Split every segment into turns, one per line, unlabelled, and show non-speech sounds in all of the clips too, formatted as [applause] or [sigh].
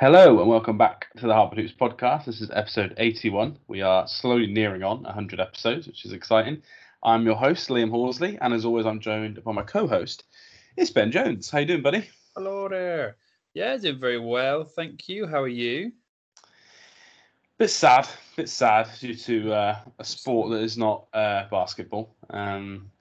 Hello and welcome back to the Hartford Hoops podcast. This is episode 81. We are slowly nearing on 100 episodes, which is exciting. I'm your host, Liam Horsley, and as always, I'm joined by my co-host, it's Ben Jones. How you doing, buddy?
Hello there. Yeah, doing very well, thank you. How are you?
Bit sad, bit sad due to uh, a sport that is not uh, basketball. Um,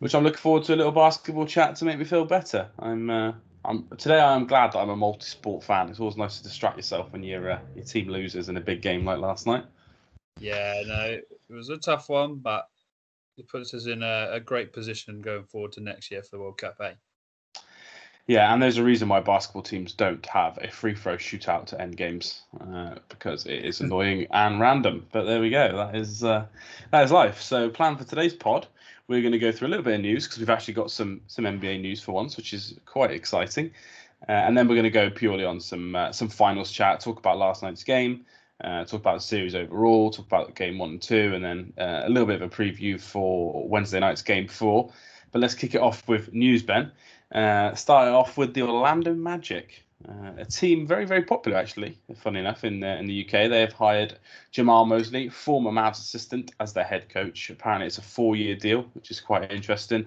which I'm looking forward to a little basketball chat to make me feel better. I'm uh, I'm, today I'm glad that I'm a multi-sport fan. It's always nice to distract yourself when your uh, your team loses in a big game like last night.
Yeah, no, it was a tough one, but it puts us in a, a great position going forward to next year for the World Cup, eh?
Yeah, and there's a reason why basketball teams don't have a free throw shootout to end games uh, because it is [laughs] annoying and random. But there we go. That is uh, that is life. So, plan for today's pod we're going to go through a little bit of news because we've actually got some some NBA news for once, which is quite exciting. Uh, and then we're going to go purely on some uh, some finals chat, talk about last night's game, uh, talk about the series overall, talk about game one and two, and then uh, a little bit of a preview for Wednesday night's game four. But let's kick it off with news, Ben. Uh, starting off with the Orlando Magic. Uh, a team very, very popular, actually, funny enough, in the, in the UK. They have hired Jamahl Mosley, former Mavs assistant, as their head coach. Apparently, it's a four year deal, which is quite interesting.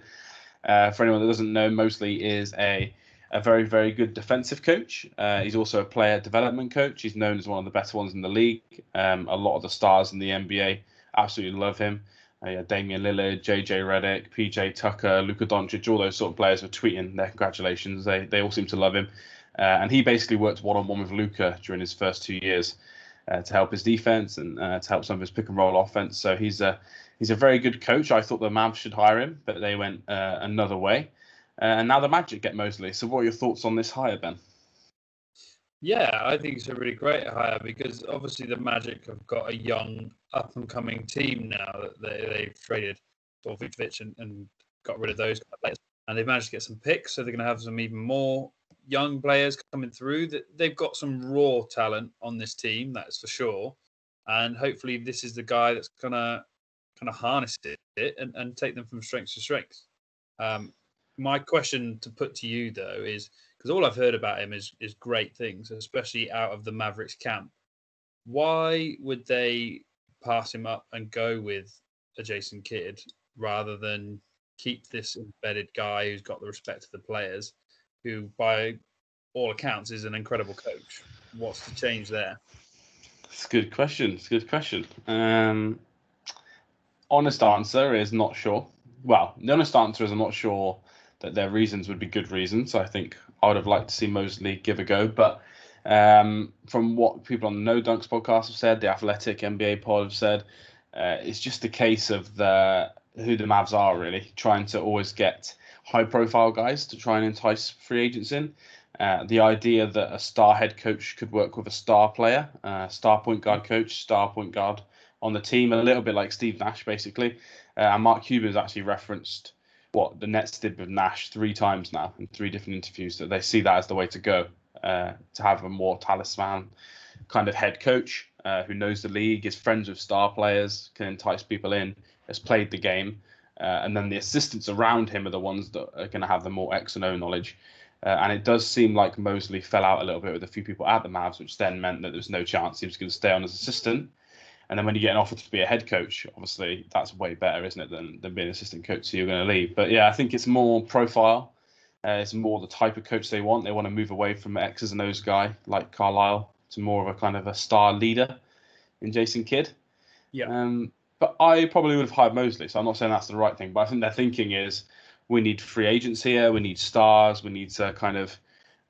Uh, for anyone that doesn't know, Mosley is a, a very, very good defensive coach. Uh, he's also a player development coach. He's known as one of the better ones in the league. Um, a lot of the stars in the NBA absolutely love him. Uh, yeah, Damian Lillard, JJ Redick, PJ Tucker, Luka Doncic, all those sort of players were tweeting their congratulations. They, they all seem to love him. Uh, and he basically worked one on one with Luka during his first two years uh, to help his defense and uh, to help some of his pick and roll offense. So he's a he's a very good coach. I thought the Mavs should hire him, but they went another way. And now the Magic get Mosley. So what are your thoughts on this hire, Ben?
Yeah, I think it's a really great hire because obviously the Magic have got a young up and coming team now that they, they've traded Vucevic and, and got rid of those players. And they've managed to get some picks, so they're going to have some even more young players coming through. That they've got some raw talent on this team, that's for sure. And hopefully, this is the guy that's gonna kind of harness it and, and take them from strength to strength. Um, my question to put to you though is because all I've heard about him is is great things, especially out of the Mavericks camp. Why would they pass him up and go with a Jason Kidd rather than keep this embedded guy who's got the respect of the players who, by all accounts, is an incredible coach. What's the change there?
It's a good question. It's a good question. Um, honest answer is not sure. Well, the honest answer is I'm not sure that their reasons would be good reasons. I think I would have liked to see Mosley give a go, but um, from what people on the No Dunks podcast have said, the Athletic NBA pod have said, uh, it's just a case of the who the Mavs are really trying to always get high profile guys to try and entice free agents in. Uh, the idea that a star head coach could work with a star player, uh, star point guard coach, star point guard on the team, a little bit like Steve Nash, basically. Uh, and Mark Cuban has actually referenced what the Nets did with Nash three times now in three different interviews that they see that as the way to go uh, to have a more talisman kind of head coach uh, who knows the league, is friends with star players, can entice people in, has played the game, uh, and then the assistants around him are the ones that are going to have the more X and O knowledge. Uh, and it does seem like Mosley fell out a little bit with a few people at the Mavs, which then meant that there was no chance he was going to stay on as assistant. And then when you get an offer to be a head coach, obviously that's way better, isn't it, than, than being an assistant coach? So you're going to leave. But yeah, I think it's more profile. Uh, it's more the type of coach they want. They want to move away from X's and O's guy like Carlisle to more of a kind of a star leader in Jason Kidd.
Yeah.
Um, but I probably would have hired Mosley. So I'm not saying that's the right thing, but I think their thinking is we need free agents here, we need stars, we need to kind of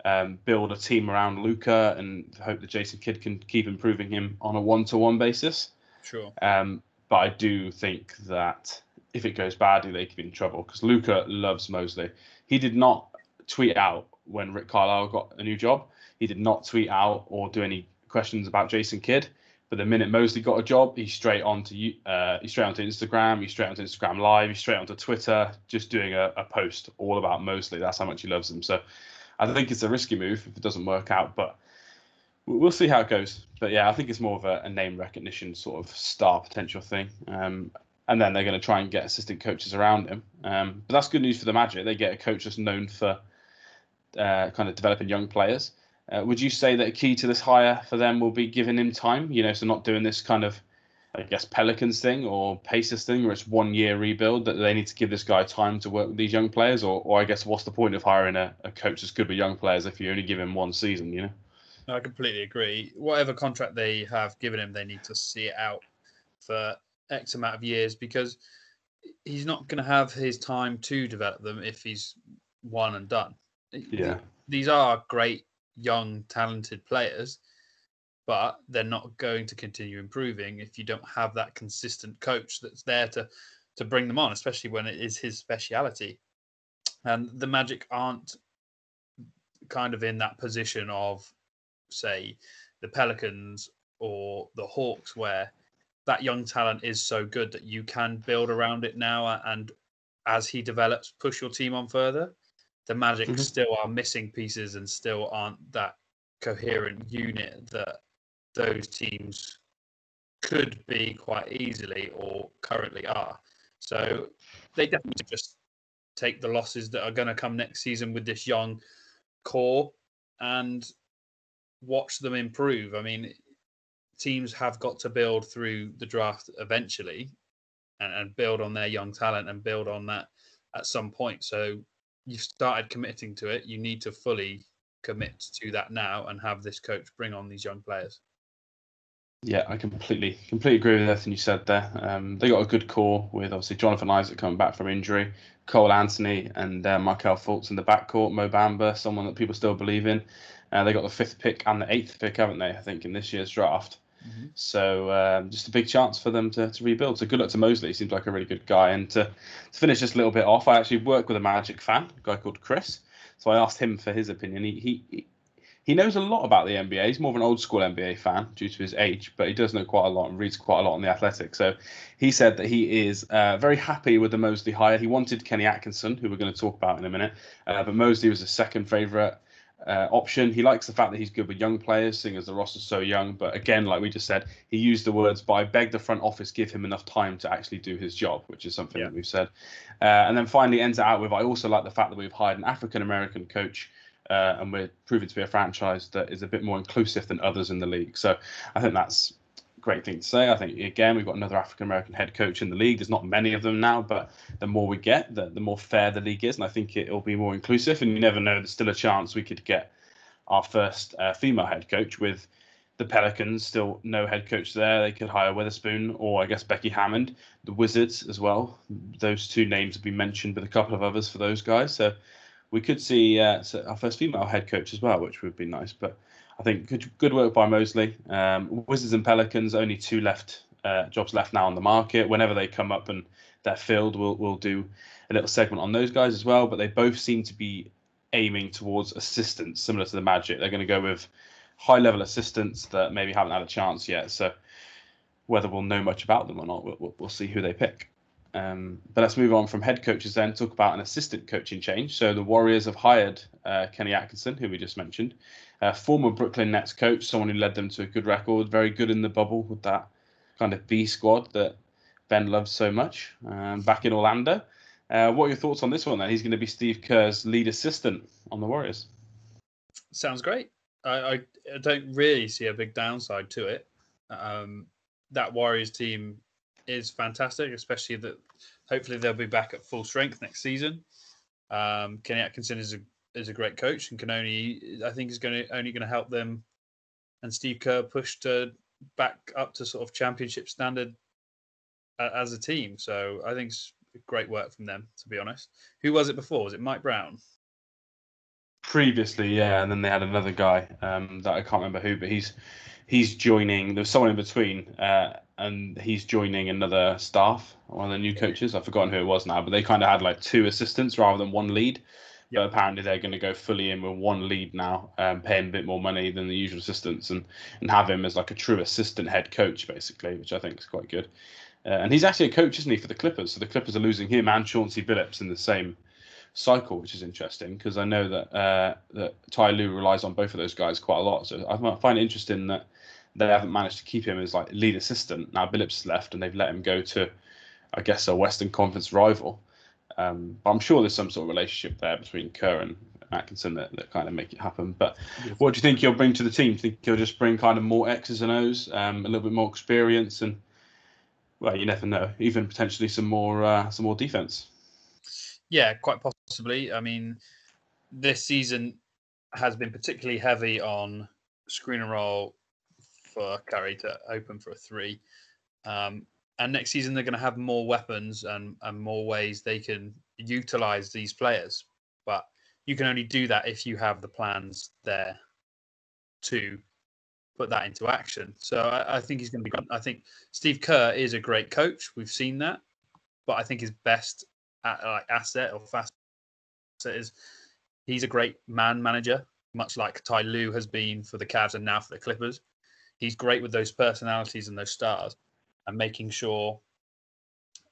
um, build a team around Luka and hope that Jason Kidd can keep improving him on a one-to-one basis.
Sure.
Um, but I do think that if it goes badly, they could be in trouble because Luka loves Mosley. He did not tweet out when Rick Carlisle got a new job. He did not tweet out or do any questions about Jason Kidd. But the minute Mosley got a job, he's straight onto uh, he's straight onto Instagram, he's straight onto Instagram Live, he's straight onto Twitter, just doing a, a post all about Mosley. That's how much he loves him. So I think it's a risky move if it doesn't work out, but we'll see how it goes. But yeah, I think it's more of a, a name recognition sort of star potential thing. Um, and then they're going to try and get assistant coaches around him. Um, but that's good news for the Magic. They get a coach that's known for uh, kind of developing young players. Uh, would you say that a key to this hire for them will be giving him time? You know, so not doing this kind of, I guess, Pelicans thing or Pacers thing, where it's one year rebuild. That they need to give this guy time to work with these young players, or, or I guess, what's the point of hiring a, a coach that's good with young players if you only give him one season? You know.
I completely agree. Whatever contract they have given him, they need to see it out for X amount of years because he's not going to have his time to develop them if he's one and done.
Yeah.
These are great, young, talented players, but they're not going to continue improving if you don't have that consistent coach that's there to to bring them on, especially when it is his speciality. And the Magic aren't kind of in that position of say the Pelicans or the Hawks, where that young talent is so good that you can build around it now and as he develops, push your team on further. The Magic mm-hmm. still are missing pieces and still aren't that coherent unit that those teams could be quite easily or currently are. So they definitely just take the losses that are going to come next season with this young core and watch them improve. I mean, teams have got to build through the draft eventually and, and build on their young talent and build on that at some point. So you've started committing to it. You need to fully commit to that now and have this coach bring on these young players.
Yeah, I completely completely agree with everything you said there. Um, they got a good core with obviously Jonathan Isaac coming back from injury, Cole Anthony and uh, Markelle Fultz in the backcourt, Mo Bamba, someone that people still believe in. Uh, they got the fifth pick and the eighth pick, haven't they? I think in this year's draft. Mm-hmm. So um, just a big chance for them to, to rebuild. So good luck to Mosley. He seems like a really good guy. And to, to finish this a little bit off, I actually work with a Magic fan, a guy called Chris. So I asked him for his opinion. He he he knows a lot about the NBA. He's more of an old school NBA fan due to his age, but he does know quite a lot and reads quite a lot on the Athletic. So he said that he is uh, very happy with the Mosley hire. He wanted Kenny Atkinson, who we're going to talk about in a minute, uh, but Mosley was his second favourite uh, option. He likes the fact that he's good with young players, seeing as the roster's so young. But again, like we just said, he used the words but I beg the front office give him enough time to actually do his job, which is something yeah. that we've said. Uh, and then finally ends it out with I also like the fact that we've hired an African American coach. Uh, and we're proving to be a franchise that is a bit more inclusive than others in the league. So I think that's great thing to say. I think again we've got another African American head coach in the league. There's not many of them now, but the more we get, the, the more fair the league is, and I think it, will be more inclusive. And you never know, there's still a chance we could get our first uh, female head coach with the Pelicans. Still no head coach there. They could hire Weatherspoon or I guess Becky Hammon, The Wizards as well. Those two names have been mentioned, but a couple of others for those guys. So we could see uh, our first female head coach as well, which would be nice. But I think good, good work by Mosley. Um, Wizards and Pelicans, only two left uh, jobs left now on the market. Whenever they come up and they're filled, we'll we'll do a little segment on those guys as well. But they both seem to be aiming towards assistants, similar to the Magic. They're going to go with high level assistants that maybe haven't had a chance yet. So whether we'll know much about them or not, we'll, we'll see who they pick. Um, but let's move on from head coaches then, talk about an assistant coaching change. So the Warriors have hired uh, Kenny Atkinson, who we just mentioned, uh, former Brooklyn Nets coach, someone who led them to a good record, very good in the bubble with that kind of B squad that Ben loves so much um, back in Orlando. Uh, what are your thoughts on this one then? He's going to be Steve Kerr's lead assistant on the Warriors.
Sounds great. I, I, I don't really see a big downside to it. Um, that Warriors team is fantastic, especially that hopefully they'll be back at full strength next season. Um, Kenny Atkinson is a is a great coach and can only I think is going to only going to help them and Steve Kerr push to back up to sort of championship standard uh, as a team. So I think it's great work from them to be honest. Who was it before? Was it Mike Brown?
Previously, yeah, and then they had another guy um, that I can't remember who, but he's he's joining. There's someone in between, uh, and he's joining another staff, one of the new coaches. I've forgotten who it was now, but they kind of had like two assistants rather than one lead. Yep. But apparently they're going to go fully in with one lead now, um, paying a bit more money than the usual assistants, and and have him as like a true assistant head coach basically, which I think is quite good. Uh, and he's actually a coach, isn't he, for the Clippers? So the Clippers are losing him and Chauncey Billups in the same cycle, which is interesting because I know that uh, that Ty Lue relies on both of those guys quite a lot. So I find it interesting that they haven't managed to keep him as like lead assistant. Now Billups left and they've let him go to, I guess, a Western Conference rival. Um, but I'm sure there's some sort of relationship there between Kerr and, Atkinson that, that kind of make it happen. But what do you think he'll bring to the team? Do you think he'll just bring kind of more X's and O's, um, a little bit more experience, and well, you never know, even potentially some more uh, some more defense.
Yeah, quite possibly. I mean, this season has been particularly heavy on screen and roll for Curry to open for a three. Um, and next season they're going to have more weapons and, and more ways they can utilize these players. But you can only do that if you have the plans there to put that into action. So I, I think he's going to be. I think Steve Kerr is a great coach. We've seen that, but I think his best at, like asset or fast is he's a great man manager, much like Ty Lue has been for the Cavs and now for the Clippers. He's great with those personalities and those stars and making sure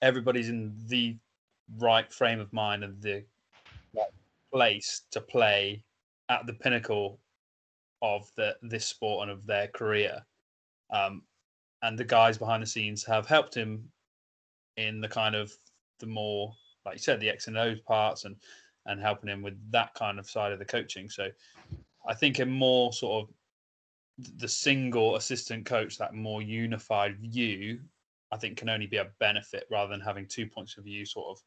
everybody's in the right frame of mind and the right place to play at the pinnacle of the this sport and of their career. Um, and the guys behind the scenes have helped him in the kind of the more like you said the X and O's parts and and helping him with that kind of side of the coaching. So I think a more sort of the single assistant coach, that more unified view, I think can only be a benefit rather than having two points of view sort of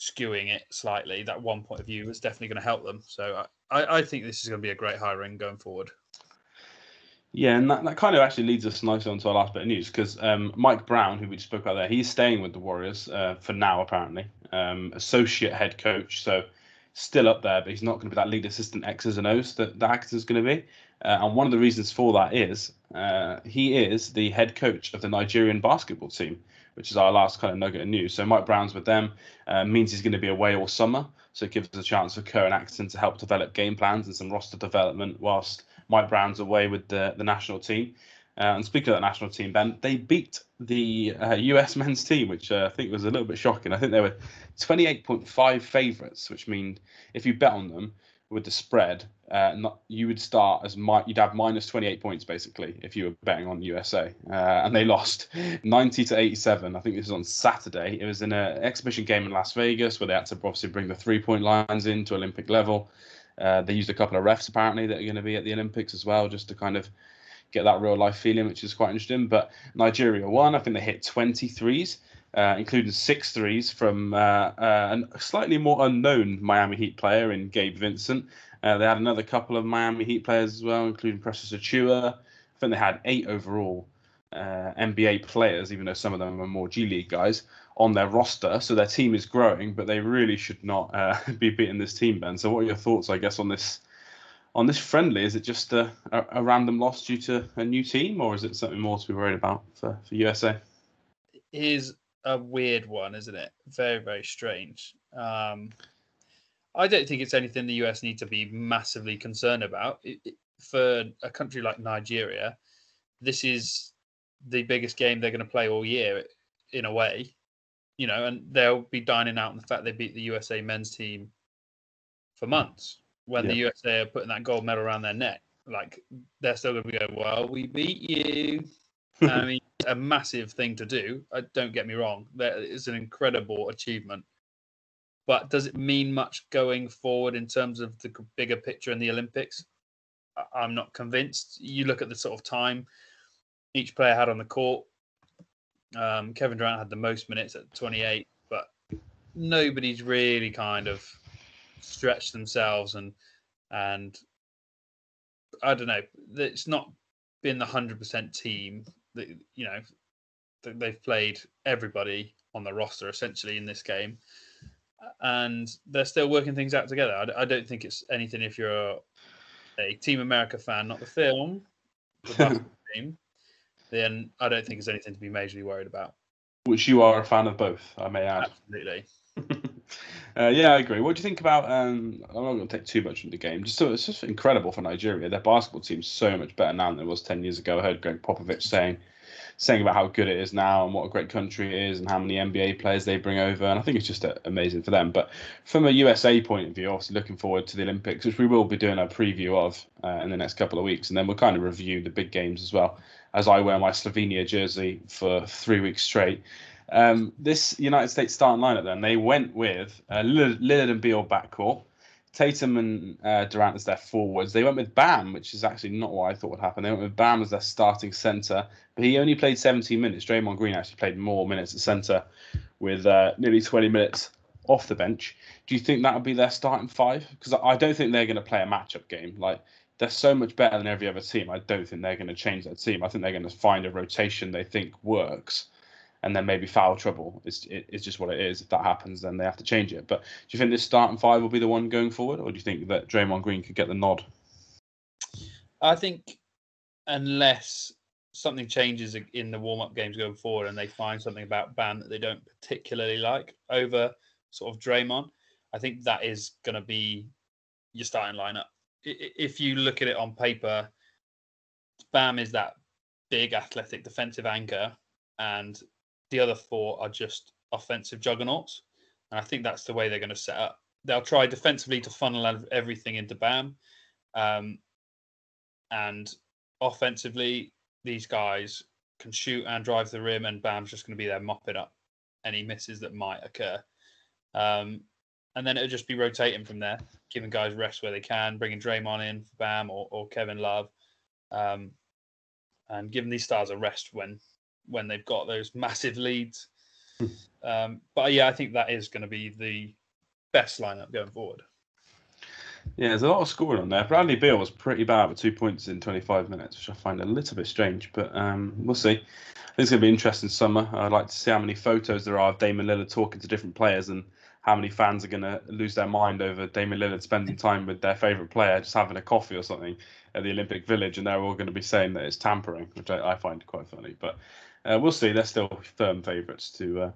skewing it slightly. That one point of view is definitely going to help them. So I, I think this is going to be a great hiring going forward.
Yeah, and that, that kind of actually leads us nicely onto our last bit of news because um, Mike Brown, who we spoke about there, he's staying with the Warriors uh, for now, apparently. Um, associate head coach. So still up there, but he's not going to be that lead assistant X's and O's that, that is going to be. Uh, and one of the reasons for that is uh, he is the head coach of the Nigerian basketball team, which is our last kind of nugget of news. So Mike Brown's with them uh, means he's going to be away all summer. So it gives us a chance for Kerr and Atkinson to help develop game plans and some roster development whilst Mike Brown's away with the, the national team. Uh, and speaking of the national team, Ben, they beat the uh, US [laughs] men's team, which uh, I think was a little bit shocking. I think they were 28.5 favourites, which means if you bet on them with the spread, uh, you would start as mi- you'd have minus 28 points basically if you were betting on USA, uh, and they [laughs] lost 90 to 87. I think this was on Saturday. It was in an exhibition game in Las Vegas where they had to obviously bring the three point lines into Olympic level. Uh, they used a couple of refs apparently that are going to be at the Olympics as well, just to kind of get that real life feeling, which is quite interesting. But Nigeria won. I think they hit 23s, uh, including six threes from uh, uh, a slightly more unknown Miami Heat player in Gabe Vincent. Uh, they had another couple of Miami Heat players as well, including Precious Achiuwa. I think they had eight overall uh, NBA players, even though some of them are more G League guys, on their roster. So their team is growing, but they really should not uh, [laughs] be beating this team, Ben. So what are your thoughts, I guess, on this on this friendly, is it just a, a, a, random loss due to a new team, or is it something more to be worried about for, for USA?
It is a weird one, isn't it? Very, very strange. Um, I don't think it's anything the US need to be massively concerned about. It, it, for a country like Nigeria, this is the biggest game they're going to play all year, in a way. You know, and they'll be dining out on the fact they beat the USA men's team for months when yeah. the USA are putting that gold medal around their neck. Like they're still going to be going, well, we beat you. [laughs] I mean, a massive thing to do. Don't get me wrong; that is an incredible achievement. But does it mean much going forward in terms of the bigger picture in the Olympics? I'm not convinced. You look at the sort of time each player had on the court. Um, Kevin Durant had the most minutes at 28, but nobody's really kind of stretch themselves and and I don't know. It's not been the hundred percent team that you know they've played everybody on the roster essentially in this game, and they're still working things out together. I, I don't think it's anything if you're a, Team America fan, not the film, the [laughs] team. Then I don't think it's anything to be majorly worried about.
Which you are a fan of both, I may add.
Absolutely. [laughs]
Uh, yeah, I agree. What do you think about? Um, I'm not going to take too much from the game. Just so it's just incredible for Nigeria. Their basketball team's so much better now than it was ten years ago. I heard Gregg Popovich saying saying about how good it is now and what a great country it is and how many NBA players they bring over. And I think it's just uh, amazing for them. But from a USA point of view, obviously looking forward to the Olympics, which we will be doing a preview of uh, in the next couple of weeks, and then we'll kind of review the big games as well. As I wear my Slovenia jersey for three weeks straight. Um, this United States starting lineup, then they went with uh, Lillard and Beal backcourt, Tatum and uh, Durant as their forwards. They went with Bam, which is actually not what I thought would happen. They went with Bam as their starting centre, but he only played 17 minutes. Draymond Green actually played more minutes at centre with uh, nearly 20 minutes off the bench. Do you think that would be their starting five? Because I don't think they're going to play a matchup game. Like they're so much better than every other team. I don't think they're going to change their team. I think they're going to find a rotation they think works, and then maybe foul trouble. It's it's just what it is. If that happens, then they have to change it. But do you think this starting five will be the one going forward, or do you think that Draymond Green could get the nod?
I think unless something changes in the warm-up games going forward, and they find something about Bam that they don't particularly like over sort of Draymond, I think that is going to be your starting lineup. If you look at it on paper, Bam is that big athletic defensive anchor, and the other four are just offensive juggernauts. And I think that's the way they're going to set up. They'll try defensively to funnel everything into Bam. Um, and offensively, these guys can shoot and drive the rim, and Bam's just going to be there mopping up any misses that might occur. Um, and then it'll just be rotating from there, giving guys rest where they can, bringing Draymond in for Bam or, or Kevin Love, um, and giving these stars a rest when when they've got those massive leads. Hmm. um, but yeah, I think that is going to be the best lineup going forward.
Yeah, there's a lot of scoring on there. Bradley Beal was pretty bad with two points in 25 minutes, which I find a little bit strange, but um, we'll see. I think it's going to be an interesting summer. I'd like to see how many photos there are of Damian Lillard talking to different players and how many fans are going to lose their mind over Damian Lillard spending time with their favourite player, just having a coffee or something at the Olympic Village, and they're all going to be saying that it's tampering, which I, I find quite funny. But uh, we'll see. They're still firm favourites to uh,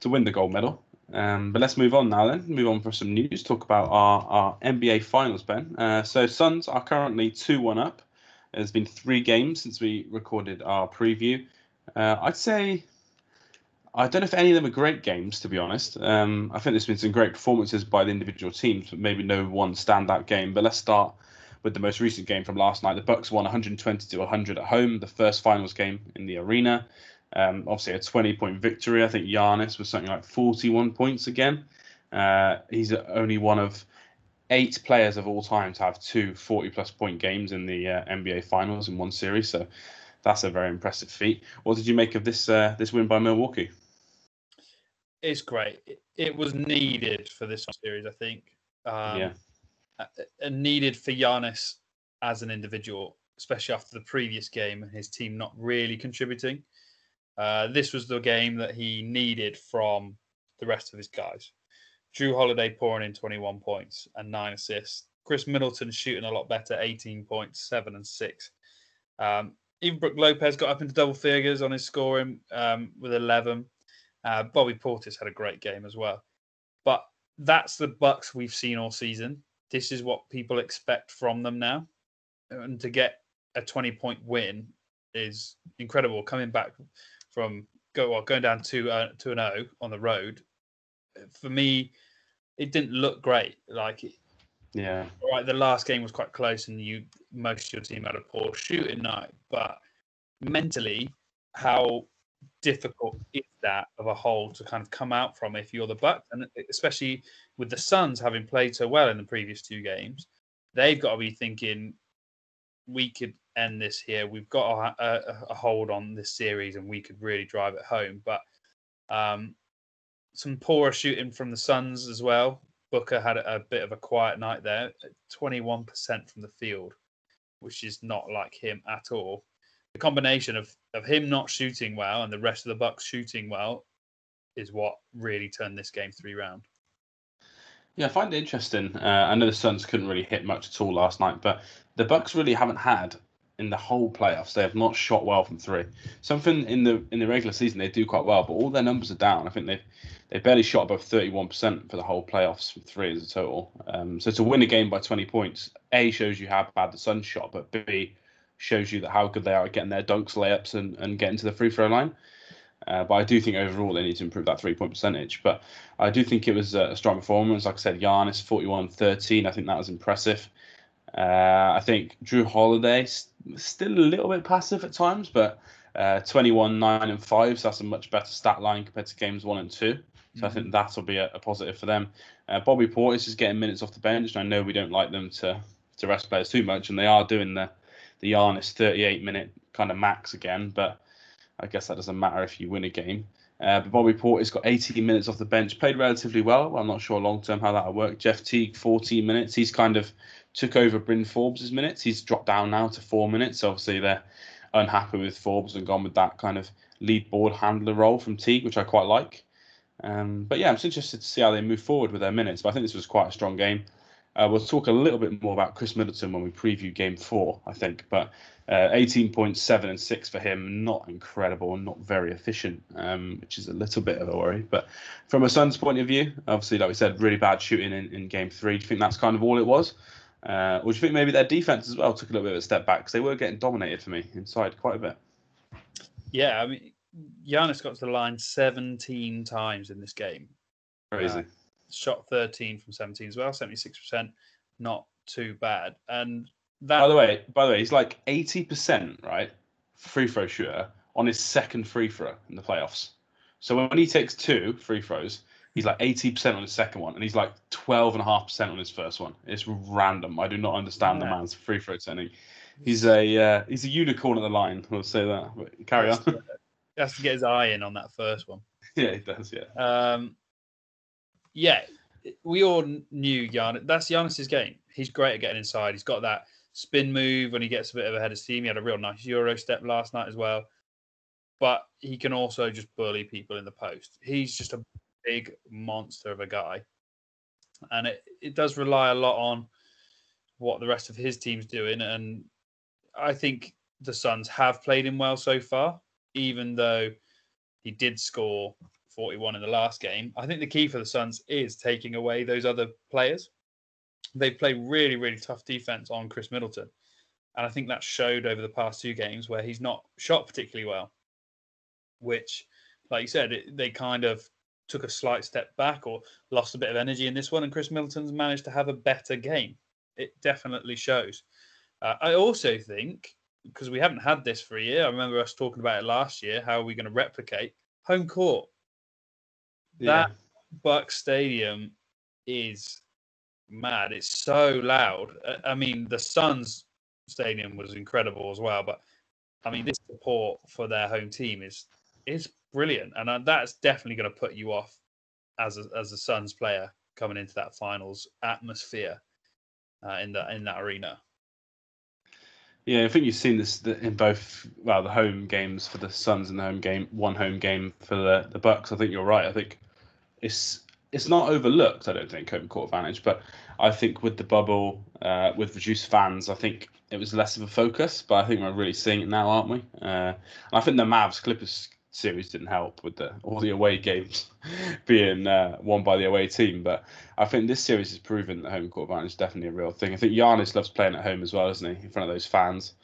to win the gold medal. Um, but let's move on now. Then move on for some news. Talk about our, our NBA Finals, Ben. Uh, so Suns are currently two one up. There's been three games since we recorded our preview. Uh, I'd say I don't know if any of them are great games, to be honest. Um, I think there's been some great performances by the individual teams, but maybe no one standout game. But let's start with the most recent game from last night. The Bucks won 120 to 100 at home, the first finals game in the arena. Um, obviously, a 20 point victory. I think Giannis was something like 41 points again. Uh, he's only one of eight players of all time to have two 40 plus point games in the uh, NBA finals in one series. So that's a very impressive feat. What did you make of this uh, this win by Milwaukee?
it's great. It, it, was needed for this series, I think. Um, yeah. And needed for Giannis as an individual, especially after the previous game and his team not really contributing. Uh, this was the game that he needed from the rest of his guys. Jrue Holiday pouring in 21 points and nine assists. Khris Middleton shooting a lot better, 18 points, seven and six. Um, even Brook Lopez got up into double figures on his scoring um, with 11. Uh, Bobby Portis had a great game as well. But that's the Bucks we've seen all season. This is what people expect from them now. And to get a 20 point win is incredible. Coming back from go well, going down to uh, to an O on the road, for me, it didn't look great. Like,
yeah,
right. The last game was quite close, and you most of your team had a poor shooting night. But mentally, how difficult is that of a whole to kind of come out from if you're the Bucks, and especially with the Suns having played so well in the previous two games, they've got to be thinking we could end this here. We've got a, a, a hold on this series, and we could really drive it home. But um, some poorer shooting from the Suns as well. Booker had a, a bit of a quiet night there, 21% from the field, which is not like him at all the combination of of him not shooting well and the rest of the Bucks shooting well is what really turned this game three round.
Yeah, I find it interesting. Uh, I know the Suns couldn't really hit much at all last night, but the Bucks really haven't had in the whole playoffs. They have not shot well from three. Something in the in the regular season they do quite well, but all their numbers are down. I think they've they barely shot above thirty one percent for the whole playoffs from three as a total. Um, so to win a game by twenty points, a shows you how bad the Suns shot, but b shows you that how good they are at getting their dunks, layups, and, and getting to the free throw line. Uh, but I do think overall they need to improve that three point percentage. But I do think it was a strong performance. Like I said, Giannis 41 13. I think that was impressive. Uh, I think Jrue Holiday still a little bit passive at times, but uh, 21 9 and 5. So that's a much better stat line compared to games one and two. So I think that'll be a, a positive for them. Uh, Bobby Portis is getting minutes off the bench, and I know we don't like them to to rest players too much, and they are doing the the Giannis 38 minute kind of max again. But I guess that doesn't matter if you win a game. Uh, but Bobby Portis got 18 minutes off the bench, played relatively well. I'm not sure long term how that'll work. Jeff Teague 14 minutes. He's kind of took over Bryn Forbes' minutes. He's dropped down now to four minutes. Obviously they're unhappy with Forbes and gone with that kind of lead board handler role from Teague, which I quite like. Um, but yeah, I'm just interested to see how they move forward with their minutes. But I think this was quite a strong game. Uh, we'll talk a little bit more about Khris Middleton when we preview game four, I think. But uh, 18.7 and 6 for him, not incredible and not very efficient, um, which is a little bit of a worry. But from a Suns point of view, obviously, like we said, really bad shooting in, in game three. Do you think that's kind of all it was? Uh, or do you think maybe their defense as well took a little bit of a step back because they were getting dominated for me inside quite a bit?
Yeah, I mean, Giannis got to the line 17 times in this game.
Crazy.
Shot 13 from 17 as well, 76%. Not too bad. And that.
By the way, by the way, he's like 80%, right? Free throw shooter on his second free throw in the playoffs. So when he takes two free throws, he's like 80% on his second one, and he's like 12.5% on his first one. It's random. I do not understand yeah. the man's free throw technique. He's a uh, he's a unicorn at the line. We'll say that. But carry on.
He has to get his eye in on that first one. [laughs]
Yeah, he does. Yeah.
Um, yeah, we all knew Giannis. That's Giannis's game. He's great at getting inside. He's got that spin move when he gets a bit of a head of steam. He had a real nice Euro step last night as well. But he can also just bully people in the post. He's just a big monster of a guy. And it, it does rely a lot on what the rest of his team's doing. And I think the Suns have played him well so far, even though he did score 41 in the last game. I think the key for the Suns is taking away those other players. They play really, really tough defense on Khris Middleton. And I think that showed over the past two games where he's not shot particularly well, which, like you said, it, they kind of took a slight step back or lost a bit of energy in this one. And Khris Middleton's managed to have a better game. It definitely shows. Uh, I also think, because we haven't had this for a year, I remember us talking about it last year, how are we going to replicate home court? That Buck Stadium is mad. It's so loud. I mean, the Suns Stadium was incredible as well, but I mean, this support for their home team is is brilliant, and uh, that's definitely going to put you off as a, as a Suns player coming into that finals atmosphere uh, in that in that arena.
Yeah, I think you've seen this in both well the home games for the Suns and the home game, one home game for the the Bucks. I think you're right. I think it's it's not overlooked. I don't think home court advantage, but I think with the bubble, uh, with reduced fans, I think it was less of a focus. But I think we're really seeing it now, aren't we? Uh, I think the Mavs Clippers series didn't help with the all the away games [laughs] being uh, won by the away team. But I think this series has proven that home court advantage is definitely a real thing. I think Giannis loves playing at home as well, doesn't he? In front of those fans.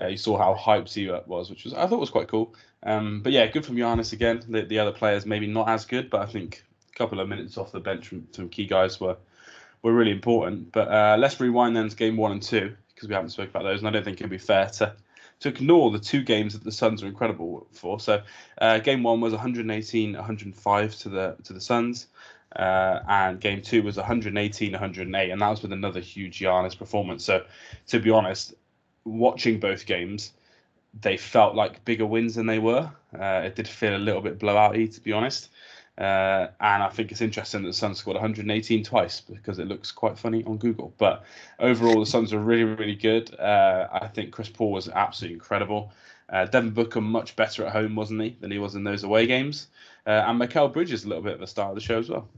Uh, you saw how hyped he was, which was I thought was quite cool. Um, but yeah, good from Giannis again. The, the other players maybe not as good, but I think couple of minutes off the bench from some key guys were were really important. But uh, let's rewind then to game one and two because we haven't spoken about those, and I don't think it'd be fair to to ignore the two games that the Suns are incredible for. So, uh, game one was 118, 105 to the to the Suns, uh, and game two was 118, 108, and that was with another huge Giannis performance. So, to be honest, watching both games, they felt like bigger wins than they were. Uh, it did feel a little bit blowouty, to be honest. Uh, and I think it's interesting that the Suns scored 118 twice because it looks quite funny on Google. But overall, the Suns are really, really good. Uh, I think Chris Paul was absolutely incredible. Uh, Devin Booker much better at home, wasn't he, than he was in those away games. Uh, and Mikal Bridges a little bit of a star of the show as well.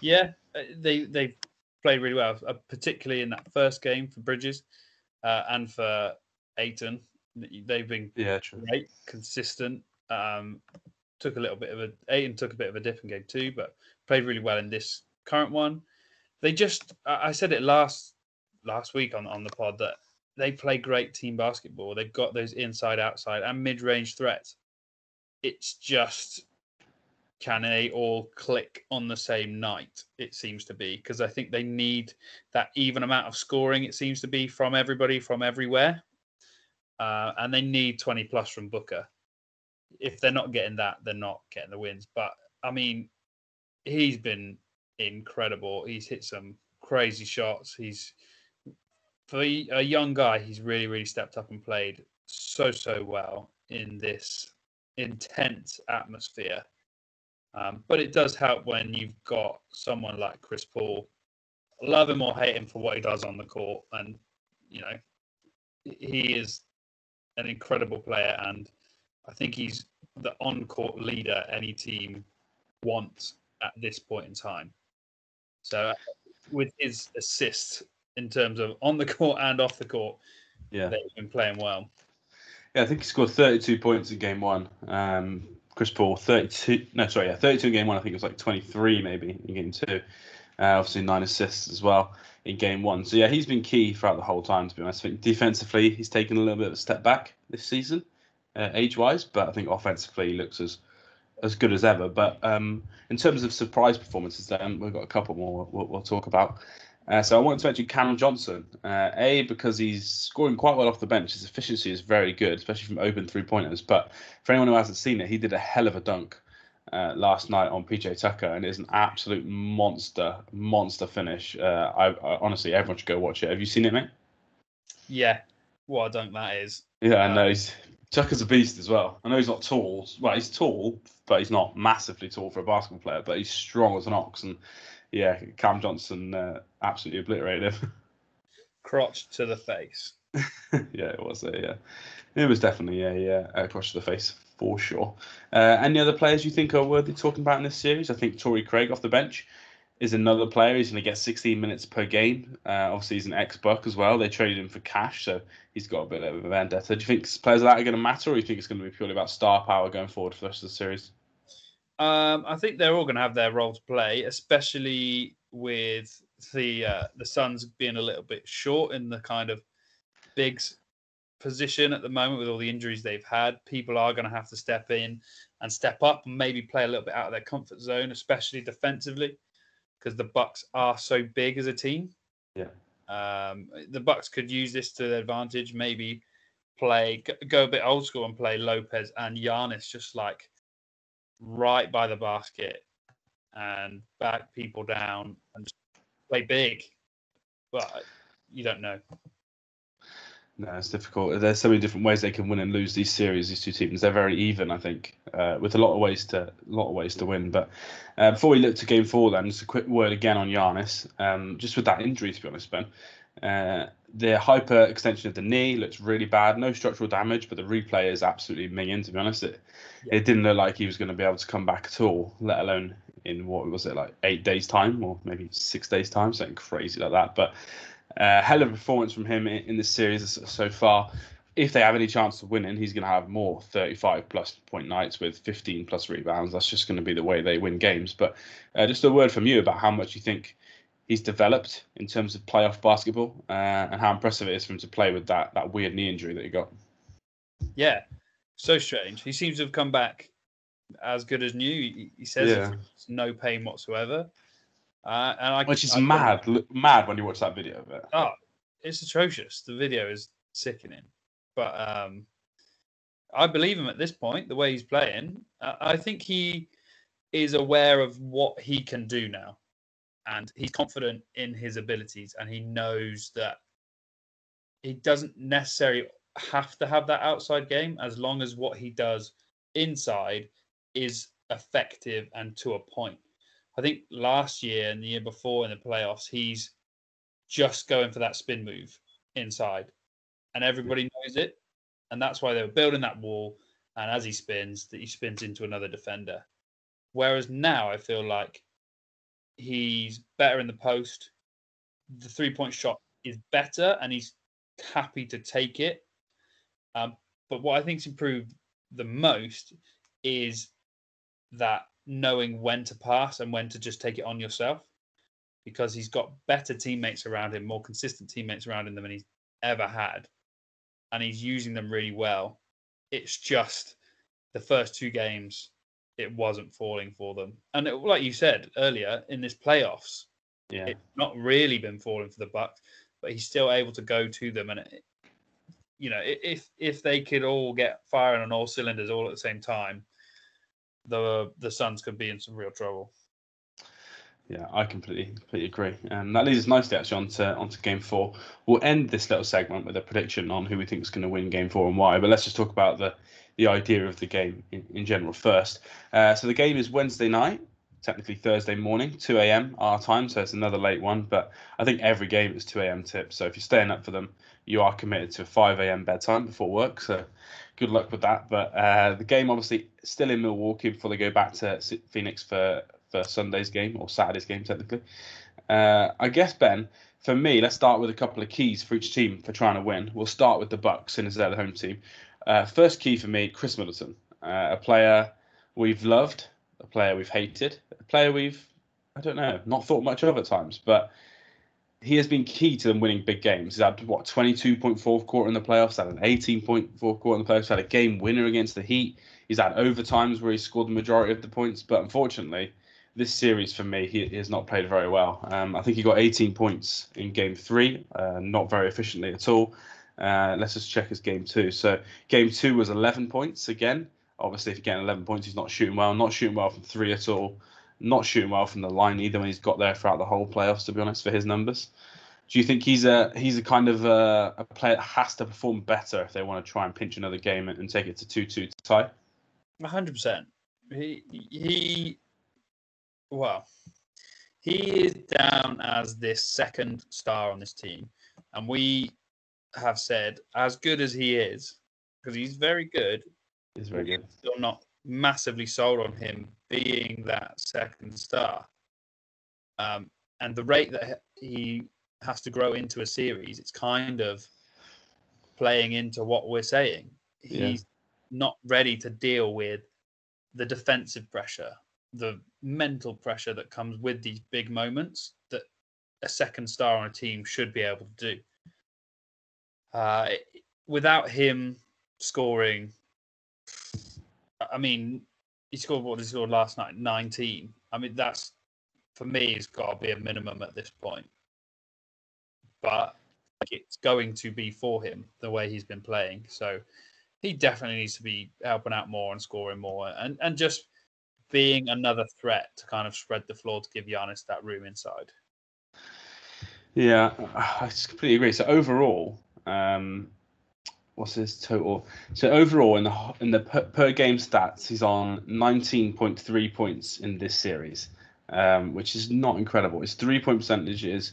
Yeah, uh, they they played really well, uh, particularly in that first game for Bridges and for Ayton. They've been
yeah, true.
great, consistent. Um, took a little bit of a Ayton took a bit of a dip in game two, but played really well in this current one. They just I said it last last week on, on the pod that they play great team basketball. They've got those inside, outside, and mid range threats. It's just can they all click on the same night? It seems to be because I think they need that even amount of scoring. It seems to be from everybody from everywhere, uh, and they need twenty plus from Booker if they're not getting that, they're not getting the wins. But I mean, he's been incredible. He's hit some crazy shots. He's for a young guy, he's really, really stepped up and played so, so well in this intense atmosphere. Um, but it does help when you've got someone like Chris Paul, love him or hate him for what he does on the court, and you know he is an incredible player, and I think he's the on-court leader any team wants at this point in time. So, with his assists in terms of on the court and off the court,
yeah,
they've been playing well.
Yeah, I think he scored 32 points in game one. Um, Chris Paul, 32. No, sorry, yeah, 32 in game one. I think it was like 23 maybe in game two. Uh, obviously, nine assists as well in game one. So, yeah, he's been key throughout the whole time, to be honest. I think defensively, he's taken a little bit of a step back this season, uh, age wise, but I think offensively, he looks as as good as ever. But um, in terms of surprise performances, then we've got a couple more we'll, we'll talk about. Uh, so I wanted to mention Cam Johnson. Uh, a because he's scoring quite well off the bench. His efficiency is very good, especially from open three pointers. But for anyone who hasn't seen it, he did a hell of a dunk uh, last night on PJ Tucker, and it's an absolute monster, monster finish. Uh, I, I, honestly, everyone should go watch it. Have you seen it, mate?
Yeah, what a dunk that is.
Yeah, I know. He's, Tucker's a beast as well. I know he's not tall. Well, he's tall, but he's not massively tall for a basketball player. But he's strong as an ox, and yeah, Cam Johnson uh, absolutely obliterated him. [laughs]
Crotch to the face. [laughs]
yeah, it was. A, yeah, it was definitely a, a crotch to the face for sure. Uh, any other players you think are worthy talking about in this series? I think Torrey Craig off the bench is another player. He's going to get 16 minutes per game. Uh, obviously, he's an ex-Buck as well. They traded him for cash, so he's got a bit of a vendetta. Do you think players like that are going to matter, or do you think it's going to be purely about star power going forward for the rest of the series?
Um, I think they're all going to have their role to play, especially with the uh, the Suns being a little bit short in the kind of bigs position at the moment with all the injuries they've had. People are going to have to step in and step up and maybe play a little bit out of their comfort zone, especially defensively, because the Bucks are so big as a team.
Yeah.
Um, the Bucks could use this to their advantage. Maybe play go a bit old school and play Lopez and Giannis just like right by the basket and back people down and play big. But you don't know.
No, it's difficult. There's so many different ways they can win and lose these series. These two teams, they're very even, I think, uh, with a lot of ways to a lot of ways to win. But uh, before we look to game four, then just a quick word again on Giannis. Um, just with that injury, to be honest, Ben, uh, the hyper extension of the knee looks really bad. No structural damage, but the replay is absolutely minging. To be honest, it yeah. it didn't look like he was going to be able to come back at all. Let alone in what was it like eight days time or maybe six days time, something crazy like that. But uh, hell of a performance from him in, in this series so far. If they have any chance of winning, he's going to have more 35 plus point nights with 15 plus rebounds. That's just going to be the way they win games. But uh, just a word from you about how much you think he's developed in terms of playoff basketball uh, and how impressive it is for him to play with that that weird knee injury that he got.
Yeah, so strange. He seems to have come back as good as new. He, he says yeah. no pain whatsoever. Uh, and I,
Which is
I,
mad, I, mad when you watch that video of it.
Oh, it's atrocious. The video is sickening. But um, I believe him at this point, the way he's playing. Uh, I think he is aware of what he can do now and he's confident in his abilities and he knows that he doesn't necessarily have to have that outside game as long as what he does inside is effective and to a point. I think last year and the year before in the playoffs, he's just going for that spin move inside, and everybody knows it, and that's why they were building that wall. And as he spins, that he spins into another defender. Whereas now, I feel like He's better in the post. The three point shot is better, and he's happy to take it. Um, but what I think's improved the most is that knowing when to pass and when to just take it on yourself, because he's got better teammates around him, more consistent teammates around him than he's ever had, and he's using them really well. It's just the first two games it wasn't falling for them. And it, like you said earlier, in this playoffs,
yeah,
it's not really been falling for the Bucks, but he's still able to go to them. And it, you know, if if they could all get firing on all cylinders all at the same time, the the Suns could be in some real trouble.
Yeah, I completely completely agree. And that leads us nicely actually onto onto game four. We'll end this little segment with a prediction on who we think is going to win game four and why. But let's just talk about the the idea of the game in, in general first. Uh, so the game is Wednesday night, technically Thursday morning, 2 a.m. our time. So it's another late one. But I think every game is 2 a.m. tip. So if you're staying up for them, you are committed to a 5 a.m. bedtime before work. So good luck with that. But uh, the game obviously still in Milwaukee before they go back to Phoenix for for Sunday's game or Saturday's game technically. Uh, I guess Ben, for me, let's start with a couple of keys for each team for trying to win. We'll start with the Bucks, since they're the home team. Uh, first key for me, Khris Middleton, uh, a player we've loved, a player we've hated, a player we've I don't know, not thought much of at times, but he has been key to them winning big games. He's had what 22.4 quarter in the playoffs, had an 18.4 quarter in the playoffs, had a game winner against the Heat. He's had overtimes where he scored the majority of the points, but unfortunately, this series for me, he, he has not played very well. Um, I think he got 18 points in game three, uh, not very efficiently at all. Uh, let's just check his game two. So game two was 11 points again. Obviously, if you're getting 11 points, he's not shooting well. Not shooting well from three at all. Not shooting well from the line either when he's got there throughout the whole playoffs. To be honest, for his numbers, do you think he's a he's a kind of a, a player that has to perform better if they want to try and pinch another game and, and take it to two two to tie?
100. percent He he well, he is down as this second star on this team, and we have said as good as he is, because he's very good.
He's very good.
Still not massively sold on him being that second star. Um, and the rate that he has to grow into a series, it's kind of playing into what we're saying. He's yeah. not ready to deal with the defensive pressure, the mental pressure that comes with these big moments that a second star on a team should be able to do. Uh, without him scoring, I mean, he scored what he scored last night, 19. I mean, that's for me, it's got to be a minimum at this point. But like, it's going to be for him the way he's been playing. So he definitely needs to be helping out more and scoring more and, and just being another threat to kind of spread the floor to give Giannis that room inside.
Yeah, I completely agree. So overall, um, what's his total? So overall, in the in the per, per game stats, he's on 19.3 points in this series, um, which is not incredible. His three point percentage is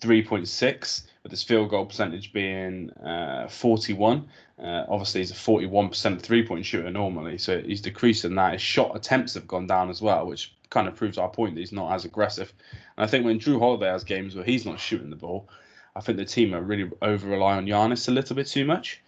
3.6, with his field goal percentage being uh, 41. Uh, obviously, he's a 41% three point shooter normally, so he's decreased in that. His shot attempts have gone down as well, which kind of proves our point that he's not as aggressive. And I think when Jrue Holiday has games where he's not shooting the ball, I think the team are really over rely on Giannis a little bit too much.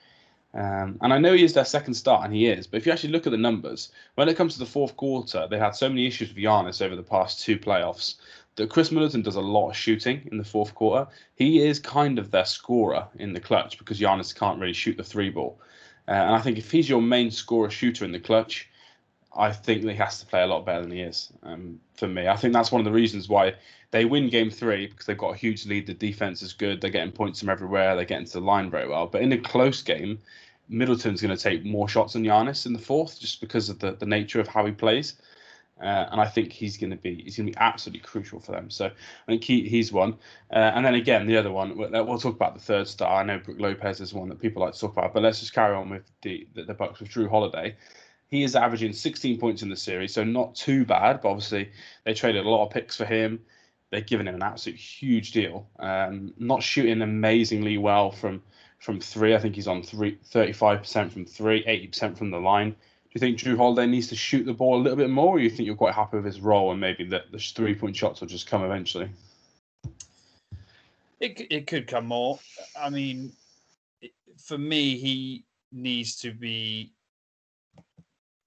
Um, and I know he is their second start, and he is. But if you actually look at the numbers, when it comes to the fourth quarter, they've had so many issues with Giannis over the past two playoffs that Khris Middleton does a lot of shooting in the fourth quarter. He is kind of their scorer in the clutch because Giannis can't really shoot the three ball. Uh, and I think if he's your main scorer shooter in the clutch, I think he has to play a lot better than he is. Um, for me, I think that's one of the reasons why they win Game Three because they've got a huge lead. The defense is good. They're getting points from everywhere. They're getting to the line very well. But in a close game, Middleton's going to take more shots than Giannis in the fourth, just because of the, the nature of how he plays. Uh, and I think he's going to be he's going to be absolutely crucial for them. So I think he, he's one. Uh, and then again, the other one we'll, we'll, talk about the third star. I know Brook Lopez is one that people like to talk about, but let's just carry on with the the, the Bucks with Jrue Holiday. He is averaging 16 points in the series, so not too bad. But obviously, they traded a lot of picks for him. They've given him an absolute huge deal. Um, not shooting amazingly well from from three. I think he's on three, 35% from three, 80% from the line Do you think Jrue Holiday needs to shoot the ball a little bit more, or you think you're quite happy with his role and maybe that the three point shots will just come eventually?
It it could come more. I mean, for me, he needs to be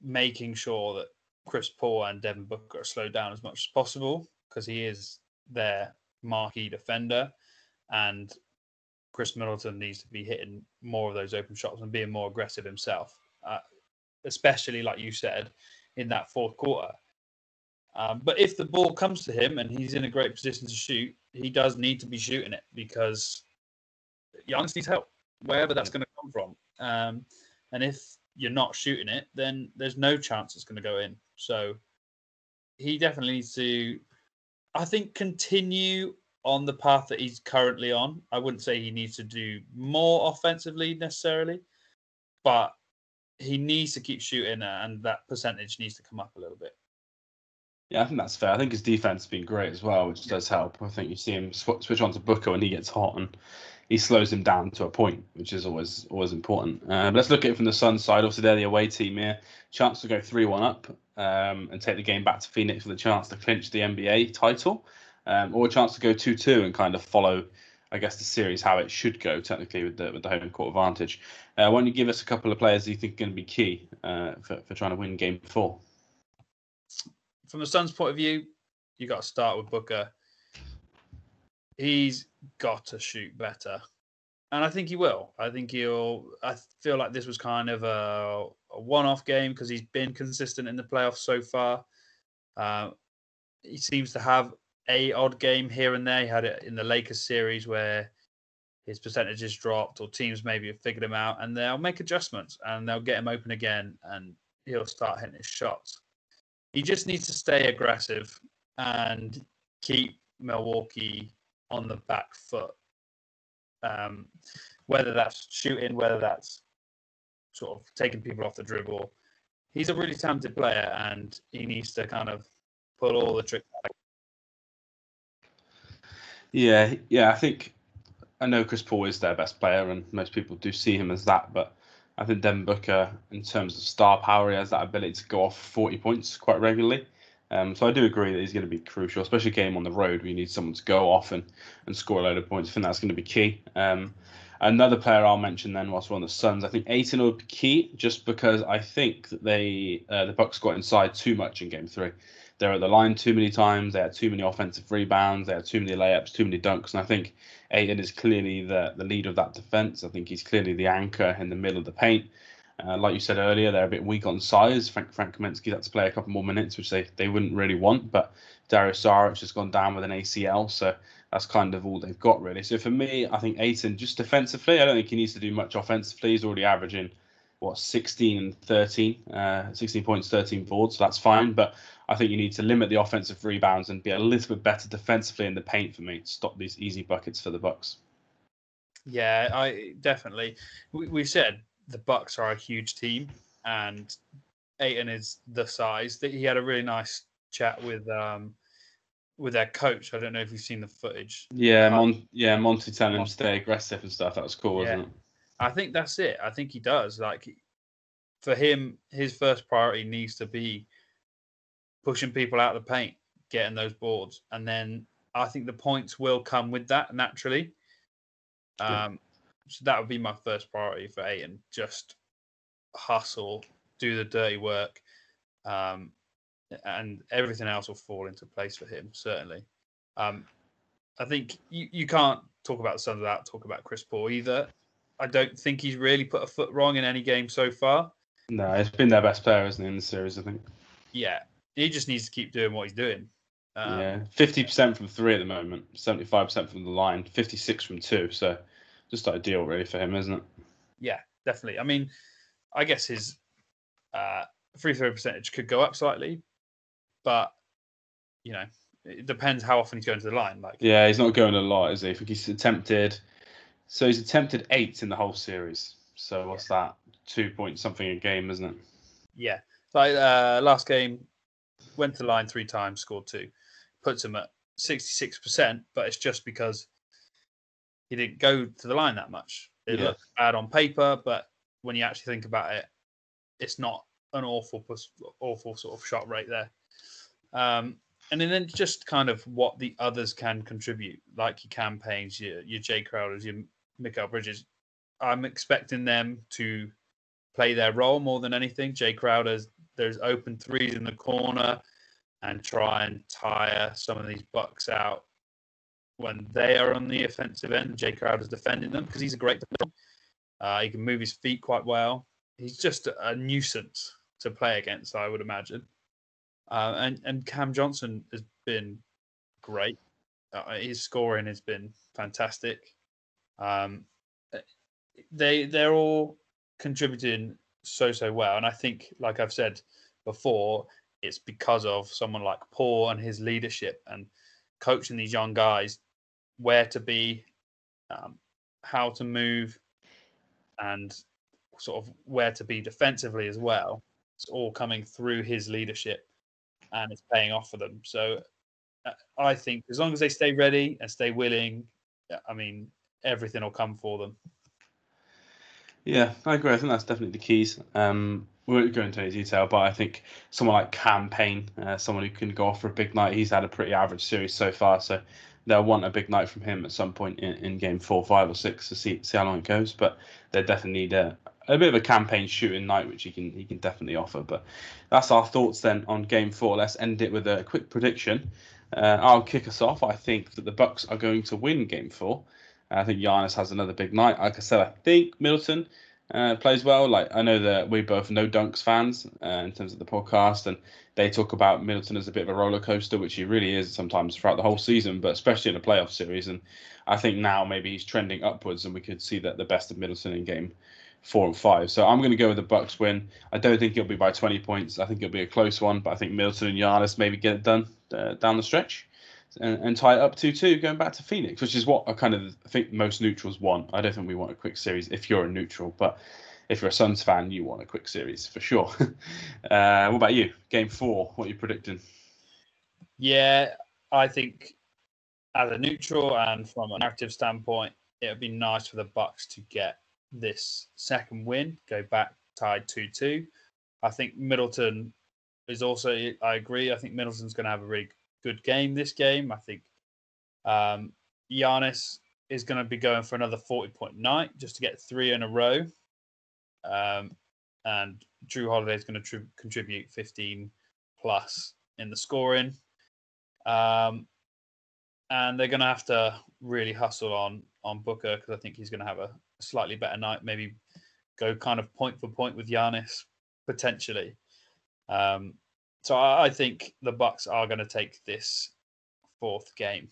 making sure that Chris Paul and Devin Booker are slowed down as much as possible because he is their marquee defender, and Khris Middleton needs to be hitting more of those open shots and being more aggressive himself. Uh, especially like you said in that fourth quarter. Um, but if the ball comes to him and he's in a great position to shoot, he does need to be shooting it because Giannis needs help wherever that's going to come from. Um, and if you're not shooting it, then there's no chance it's going to go in. So he definitely needs to I think continue on the path that he's currently on. I wouldn't say he needs to do more offensively necessarily, but he needs to keep shooting uh, and that percentage needs to come up a little bit.
Yeah, I think that's fair. I think his defense has been great as well, which does help. I think you see him sw- switch on to Booker when he gets hot, and he slows him down to a point, which is always always important. Uh, let's look at it from the Suns side. Obviously, they're the away team here. Chance to go three one up um, and take the game back to Phoenix with a chance to clinch the NBA title, um, or a chance to go two two and kind of follow, I guess, the series how it should go technically with the with the home court advantage. Uh, why don't you give us a couple of players you think are going to be key uh, for for trying to win Game Four?
From the Suns' point of view, you got to start with Booker. He's got to shoot better. And I think he will. I think he'll. I feel like this was kind of a, a one off game because he's been consistent in the playoffs so far. Uh, he seems to have a odd game here and there. He had it in the Lakers series where his percentages dropped, or teams maybe have figured him out, and they'll make adjustments and they'll get him open again, and he'll start hitting his shots. He just needs to stay aggressive and keep Milwaukee on the back foot. Um, whether that's shooting, whether that's sort of taking people off the dribble. He's a really talented player, and he needs to kind of pull all the tricks.
Yeah, yeah, I think I know Chris Paul is their best player, and most people do see him as that. But I think Devin Booker, in terms of star power, he has that ability to go off 40 points quite regularly. Um, so I do agree that he's going to be crucial, especially game on the road you need someone to go off and, and score a load of points. I think that's going to be key. Um, another player I'll mention then, whilst we're on the Suns, I think Ayton will be key, just because I think that they uh, the Bucks got inside too much in Game Three. They're at the line too many times. They had too many offensive rebounds. They had too many layups, too many dunks, and I think Ayton is clearly the the leader of that defense. I think he's clearly the anchor in the middle of the paint. Uh, like you said earlier, they're a bit weak on size. Frank Frank Kaminsky had to play a couple more minutes, which they, they wouldn't really want. But Dario Saric has gone down with an ACL, so that's kind of all they've got really. So for me, I think Ayton just defensively, I don't think he needs to do much offensively. He's already averaging what 16 and 13, uh, 16 points, 13 boards, so that's fine. But I think you need to limit the offensive rebounds and be a little bit better defensively in the paint for me to stop these easy buckets for the Bucks.
Yeah, I definitely. We, we've said the Bucks are a huge team, and Ayton is the size that he had a really nice chat with um with their coach. I don't know if you've seen the footage.
Yeah, Mon- yeah, Monty telling him stay aggressive and stuff. That was cool, wasn't it?
I think that's it. I think he does. Like for him, his first priority needs to be pushing people out of the paint, getting those boards, and then I think the points will come with that naturally.
Yeah.
Um, so that would be my first priority for Ayton. Just hustle, do the dirty work, um, and everything else will fall into place for him. Certainly. Um, I think you, you can't talk about the Suns without talk about Chris Paul either. I don't think he's really put a foot wrong in any game so far.
No, it's been their best player, isn't it, in the series? I think.
Yeah, he just needs to keep doing what he's doing. Um,
yeah, fifty percent from three at the moment, seventy-five percent from the line, fifty-six from two. So, just ideal really for him, isn't it?
yeah, definitely. I mean, I guess his uh, free throw percentage could go up slightly, but you know, it depends how often he's going to the line. Like,
Yeah, he's not going a lot, is he? I think he's attempted. So he's attempted eight in the whole series. So what's that? Two point something a game, isn't it?
yeah, like uh, last game, went to the line three times, scored two, puts him at sixty-six percent. But it's just because he didn't go to the line that much. It
Yeah.
looks bad on paper, but when you actually think about it, it's not an awful, awful sort of shot rate there. Um, and then just kind of what the others can contribute, like your Cam Paynes, your your Jae Crowders, your Mikal Bridges. I'm expecting them to play their role more than anything. Jae Crowder's there's open threes in the corner and try and tire some of these bucks out when they are on the offensive end. Jae Crowder's defending them because he's a great defender. Uh, he can move his feet quite well. He's just a, nuisance to play against, I would imagine. Uh, and and Cam Johnson has been great. Uh, his scoring has been fantastic. Um, they they're all contributing so so well, and I think, like I've said before, it's because of someone like Paul and his leadership. And coaching these young guys where to be, um, how to move, and sort of where to be defensively as well. It's all coming through his leadership, and it's paying off for them. So uh, I think as long as they stay ready and stay willing, I mean everything will come for them.
Yeah, I agree. I think that's definitely the keys. Um, we won't go into any detail, but I think someone like Cam Payne, uh, someone who can go off for a big night, he's had a pretty average series so far. So they'll want a big night from him at some point in, in game four, five, or six to see see how long it goes. But they definitely need a, a bit of a Cam Payne shooting night, which he can he can definitely offer. But that's our thoughts then on game four. Let's end it with a quick prediction. Uh, I'll kick us off. I think that the Bucks are going to win game four. I think Giannis has another big night. Like I said, I think Middleton uh, plays well. Like I know that we both know Dunks fans uh, in terms of the podcast, and they talk about Middleton as a bit of a roller coaster, which he really is sometimes throughout the whole season, but especially in a playoff series. And I think now maybe he's trending upwards, and we could see that the best of Middleton in game four and five. So I'm going to go with the Bucks win. I don't think it'll be by 20 points. I think it'll be a close one, but I think Middleton and Giannis maybe get it done uh, down the stretch and, and tie it up 2 2 going back to Phoenix, which is what I kind of think most neutrals want. I don't think we want a quick series if you're a neutral, but if you're a Suns fan, you want a quick series for sure. [laughs] uh, what about you? Game four, what are you predicting?
Yeah, I think as a neutral and from a narrative standpoint, it would be nice for the Bucks to get this second win, go back tied 2 2. I think Middleton is also, I agree, I think Middleton's going to have a really good game this game. I think um, Giannis is going to be going for another 40 point night just to get three in a row. Um, and Jrue Holiday is going to tr- contribute 15 plus in the scoring. Um, and they're going to have to really hustle on on Booker because I think he's going to have a slightly better night. Maybe go kind of point for point with Giannis potentially. Um, so I, I think the Bucks are going to take this fourth game.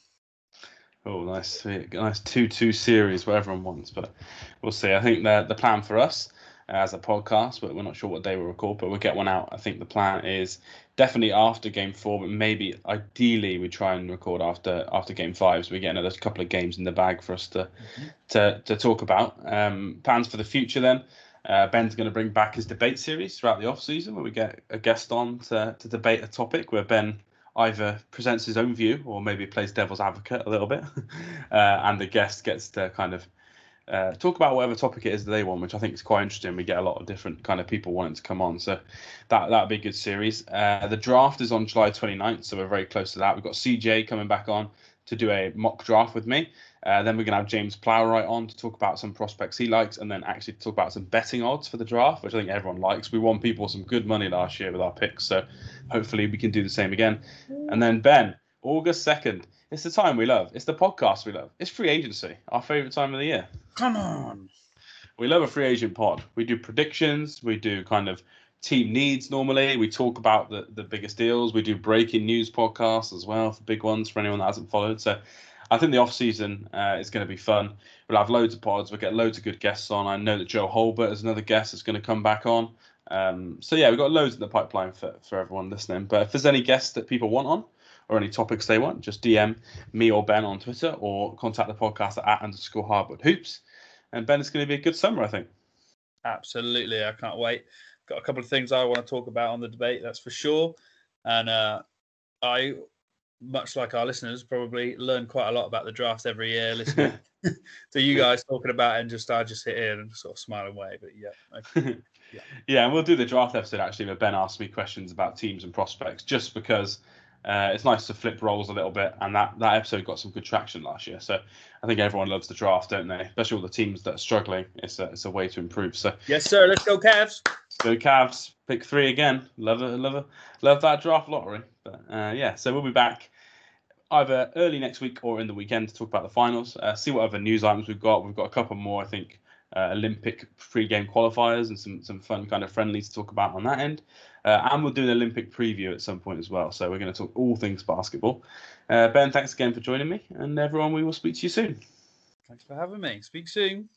Oh, nice, nice two-two series where everyone wants, but we'll see. I think the the plan for us as a podcast, but we're not sure what day we'll record, but we'll get one out. I think the plan is definitely after game four, but maybe ideally we try and record after after game five, so we get another couple of games in the bag for us to mm-hmm. to to talk about. Um, plans for the future then. Uh, Ben's going to bring back his debate series throughout the off season, where we get a guest on to, to debate a topic where Ben either presents his own view or maybe plays devil's advocate a little bit, [laughs] uh, and the guest gets to kind of uh, talk about whatever topic it is that they want, which I think is quite interesting. We get a lot of different kind of people wanting to come on, so that that'd be a good series. Uh, the draft is on July 29th, so we're very close to that. We've got CJ coming back on to do a mock draft with me. Uh, then we're going to have James Plowright on to talk about some prospects he likes, and then actually talk about some betting odds for the draft, which I think everyone likes. We won people some good money last year with our picks, so hopefully we can do the same again. And then Ben, August second, it's the time we love. It's the podcast we love. It's free agency, our favorite time of the year.
Come on,
we love a free agent pod. We do predictions. We do kind of team needs normally. We talk about the, the biggest deals. We do breaking news podcasts as well for big ones for anyone that hasn't followed. So I think the off season uh, is going to be fun. We'll have loads of pods. We'll get loads of good guests on. I know that Joe Holbert is another guest that's going to come back on. Um, so yeah, we've got loads in the pipeline for, for everyone listening. But if there's any guests that people want on or any topics they want, just DM me or Ben on Twitter or contact the podcast at, underscore hardwood hoops. And Ben, it's going to be a good summer, I think.
Absolutely, I can't wait. Got a couple of things I want to talk about on the debate, that's for sure. And uh, I much like our listeners, probably learn quite a lot about the draft every year [laughs] listening to you guys talking about it and just I just sit here and sort of smile away. But yeah. [laughs]
yeah. yeah, and we'll do the draft episode actually where Ben asks me questions about teams and prospects just because uh, it's nice to flip roles a little bit, and that, that episode got some good traction last year. So I think everyone loves the draft, don't they? Especially all the teams that are struggling. It's a, it's a way to improve. So
yes, sir. Let's go Cavs.
Go Cavs. Pick three again. Love it. Love it. Love that draft lottery. But uh, yeah, so we'll be back either early next week or in the weekend to talk about the finals. Uh, see what other news items we've got. We've got a couple more, I think, uh, Olympic pre-game qualifiers and some some fun kind of friendlies to talk about on that end. Uh, and we'll do an Olympic preview at some point as well. So we're going to talk all things basketball. Uh, ben, thanks again for joining me, and everyone, we will speak to you soon.
Thanks for having me. Speak soon.